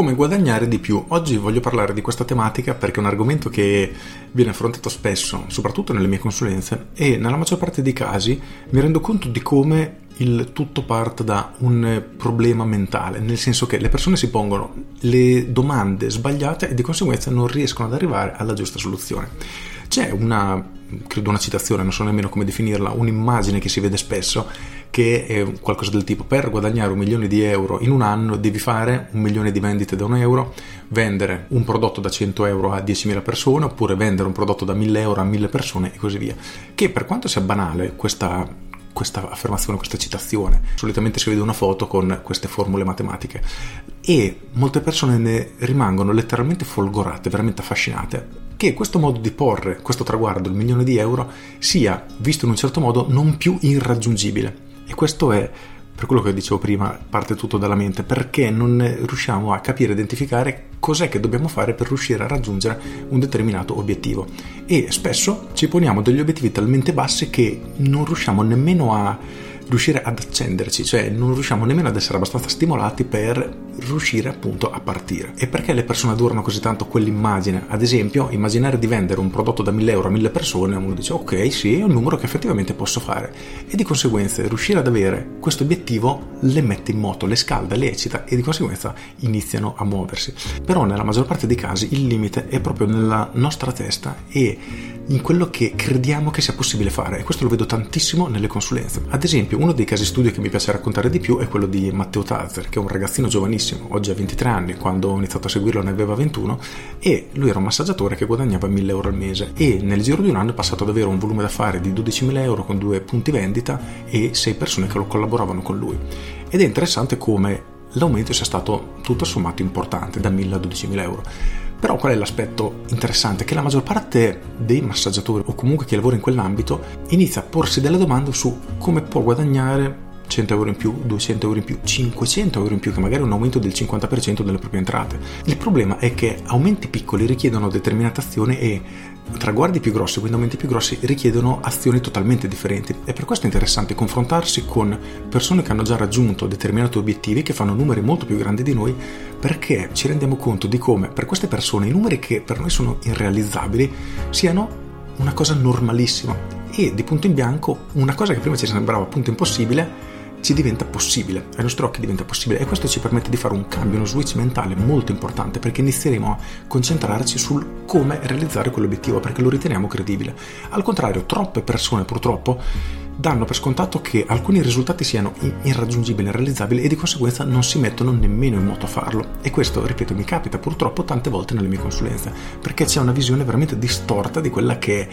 Come guadagnare di più? Oggi voglio parlare di questa tematica perché è un argomento che viene affrontato spesso, soprattutto nelle mie consulenze, e nella maggior parte dei casi mi rendo conto di come il tutto parte da un problema mentale, nel senso che le persone si pongono le domande sbagliate e di conseguenza non riescono ad arrivare alla giusta soluzione. C'è una, credo una citazione, non so nemmeno come definirla, un'immagine che si vede spesso che è qualcosa del tipo per guadagnare un milione di euro in un anno devi fare un milione di vendite da un euro, vendere un prodotto da 100 euro a 10.000 persone oppure vendere un prodotto da 1.000 euro a 1.000 persone e così via. Che per quanto sia banale questa questa affermazione, questa citazione. Solitamente si vede una foto con queste formule matematiche e molte persone ne rimangono letteralmente folgorate, veramente affascinate, che questo modo di porre questo traguardo, il milione di euro, sia visto in un certo modo non più irraggiungibile. E questo è per quello che dicevo prima, parte tutto dalla mente, perché non riusciamo a capire identificare cos'è che dobbiamo fare per riuscire a raggiungere un determinato obiettivo. E spesso ci poniamo degli obiettivi talmente bassi che non riusciamo nemmeno a riuscire ad accenderci, cioè non riusciamo nemmeno ad essere abbastanza stimolati per riuscire appunto a partire. E perché le persone adorano così tanto quell'immagine? Ad esempio, immaginare di vendere un prodotto da 1000 euro a 1000 persone, uno dice ok, sì, è un numero che effettivamente posso fare. E di conseguenza riuscire ad avere questo obiettivo le mette in moto, le scalda, le eccita e di conseguenza iniziano a muoversi. Però nella maggior parte dei casi il limite è proprio nella nostra testa e in quello che crediamo che sia possibile fare e questo lo vedo tantissimo nelle consulenze. Ad esempio, uno dei casi studio che mi piace raccontare di più è quello di Matteo Tazer, che è un ragazzino giovanissimo, oggi ha 23 anni, quando ho iniziato a seguirlo ne aveva 21 e lui era un massaggiatore che guadagnava 1000 euro al mese e nel giro di un anno è passato ad avere un volume d'affari di 12.000 euro con due punti vendita e 6 persone che lo collaboravano con lui. Ed è interessante come l'aumento sia stato tutto sommato importante, da 1000 a 12.000 euro. Però qual è l'aspetto interessante? Che la maggior parte dei massaggiatori o comunque chi lavora in quell'ambito inizia a porsi delle domande su come può guadagnare 100 euro in più, 200 euro in più, 500 euro in più, che magari è un aumento del 50% delle proprie entrate. Il problema è che aumenti piccoli richiedono determinate azioni e traguardi più grossi, quindi aumenti più grossi, richiedono azioni totalmente differenti. E per questo è interessante confrontarsi con persone che hanno già raggiunto determinati obiettivi, che fanno numeri molto più grandi di noi, perché ci rendiamo conto di come per queste persone i numeri che per noi sono irrealizzabili siano una cosa normalissima e di punto in bianco una cosa che prima ci sembrava appunto impossibile ci diventa possibile, ai nostri occhi diventa possibile e questo ci permette di fare un cambio, uno switch mentale molto importante perché inizieremo a concentrarci sul come realizzare quell'obiettivo perché lo riteniamo credibile. Al contrario, troppe persone purtroppo danno per scontato che alcuni risultati siano irraggiungibili, irrealizzabili e di conseguenza non si mettono nemmeno in moto a farlo. E questo, ripeto, mi capita purtroppo tante volte nelle mie consulenze perché c'è una visione veramente distorta di quella che è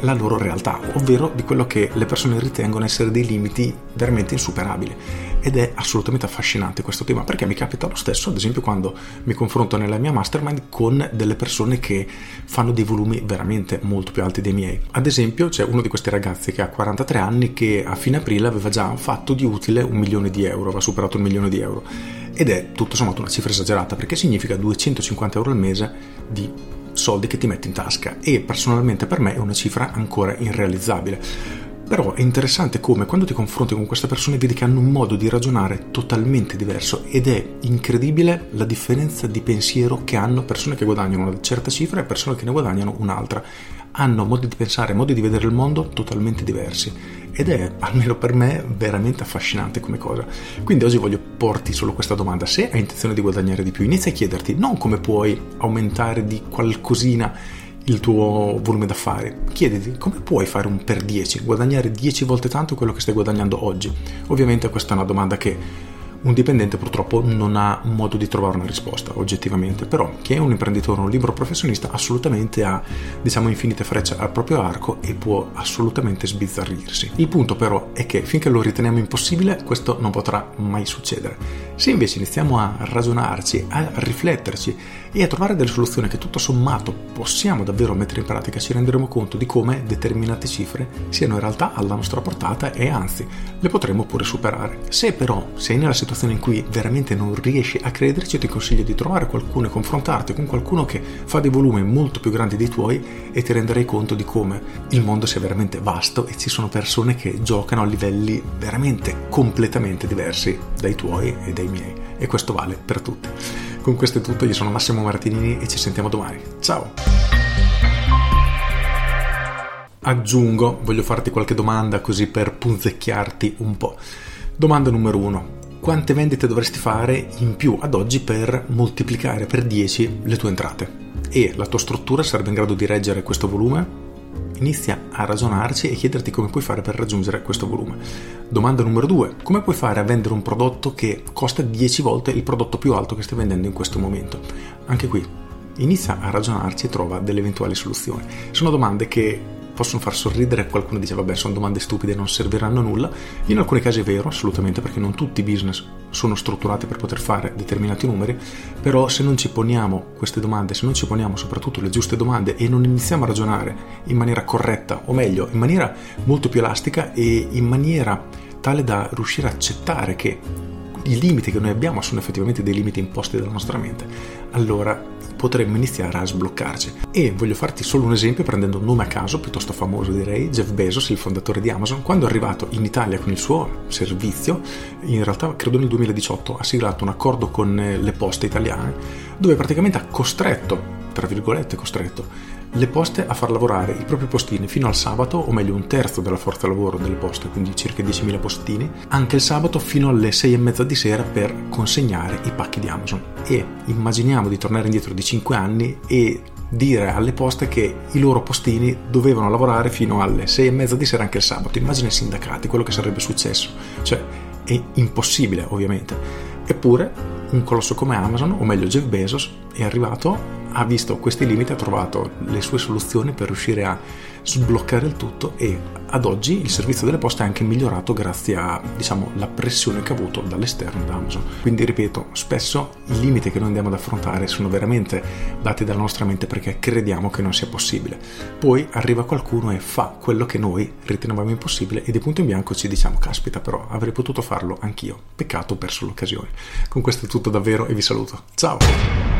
la loro realtà, ovvero di quello che le persone ritengono essere dei limiti veramente insuperabili. Ed è assolutamente affascinante questo tema perché mi capita lo stesso, ad esempio, quando mi confronto nella mia mastermind con delle persone che fanno dei volumi veramente molto più alti dei miei. Ad esempio, c'è uno di questi ragazzi che ha 43 anni che a fine aprile aveva già fatto di utile un milione di euro, aveva superato il milione di euro. Ed è tutto sommato una cifra esagerata perché significa 250 euro al mese di soldi che ti metti in tasca e personalmente per me è una cifra ancora irrealizzabile. Però è interessante come quando ti confronti con queste persone vedi che hanno un modo di ragionare totalmente diverso ed è incredibile la differenza di pensiero che hanno persone che guadagnano una certa cifra e persone che ne guadagnano un'altra. Hanno modi di pensare, modi di vedere il mondo totalmente diversi ed è, almeno per me, veramente affascinante come cosa. Quindi oggi voglio porti solo questa domanda. Se hai intenzione di guadagnare di più, inizia a chiederti non come puoi aumentare di qualcosina il tuo volume d'affari. Chiediti come puoi fare un per 10, guadagnare 10 volte tanto quello che stai guadagnando oggi. Ovviamente questa è una domanda che un dipendente purtroppo non ha modo di trovare una risposta oggettivamente, però chi è un imprenditore, un libero professionista assolutamente ha diciamo infinite frecce al proprio arco e può assolutamente sbizzarrirsi. Il punto però è che finché lo riteniamo impossibile questo non potrà mai succedere Se invece iniziamo a ragionarci, a rifletterci e a trovare delle soluzioni che tutto sommato possiamo davvero mettere in pratica, ci renderemo conto di come determinate cifre siano in realtà alla nostra portata e anzi le potremo pure superare. Se però sei nella situazione in cui veramente non riesci a crederci, ti consiglio di trovare qualcuno e confrontarti con qualcuno che fa dei volumi molto più grandi dei tuoi e ti renderai conto di come il mondo sia veramente vasto e ci sono persone che giocano a livelli veramente completamente diversi dai tuoi e dai dei miei e questo vale per tutti. Con questo è tutto, io sono Massimo Martinini e ci sentiamo domani. Ciao! Aggiungo, voglio farti qualche domanda così per punzecchiarti un po'. Domanda numero uno. Quante vendite dovresti fare in più ad oggi per moltiplicare per 10 le tue entrate? E la tua struttura sarebbe in grado di reggere questo volume? Inizia a ragionarci e chiederti come puoi fare per raggiungere questo volume. Domanda numero due, come puoi fare a vendere un prodotto che costa 10 volte il prodotto più alto che stai vendendo in questo momento? Anche qui, inizia a ragionarci e trova delle eventuali soluzioni. Sono domande che possono far sorridere qualcuno dice vabbè sono domande stupide non serviranno a nulla. In alcuni casi è vero assolutamente perché non tutti i business sono strutturati per poter fare determinati numeri però se non ci poniamo queste domande se non ci poniamo soprattutto le giuste domande e non iniziamo a ragionare in maniera corretta o meglio in maniera molto più elastica e in maniera tale da riuscire a accettare che i limiti che noi abbiamo sono effettivamente dei limiti imposti dalla nostra mente allora potremmo iniziare a sbloccarci. E voglio farti solo un esempio prendendo un nome a caso, piuttosto famoso direi, Jeff Bezos, il fondatore di Amazon, quando è arrivato in Italia con il suo servizio, in realtà credo nel 2018 ha siglato un accordo con eh, le poste italiane, dove praticamente ha costretto, tra virgolette costretto, le poste a far lavorare i propri postini fino al sabato, o meglio un terzo della forza lavoro delle poste, quindi circa 10.000 postini, anche il sabato fino alle 6 e mezza di sera per consegnare i pacchi di Amazon. E immaginiamo di tornare indietro di 5 anni e dire alle poste che i loro postini dovevano lavorare fino alle 6 e mezza di sera anche il sabato. Immagina i sindacati, quello che sarebbe successo. Cioè, è impossibile ovviamente. Eppure un colosso come Amazon, o meglio Jeff Bezos, è arrivato ha visto questi limiti, ha trovato le sue soluzioni per riuscire a sbloccare il tutto e ad oggi il servizio delle poste è anche migliorato grazie a diciamo, la pressione che ha avuto dall'esterno da Amazon. Quindi ripeto, spesso i limiti che noi andiamo ad affrontare sono veramente dati dalla nostra mente perché crediamo che non sia possibile. Poi arriva qualcuno e fa quello che noi ritenevamo impossibile e di punto in bianco ci diciamo caspita però avrei potuto farlo anch'io. Peccato ho perso l'occasione. Con questo è tutto davvero e vi saluto. Ciao!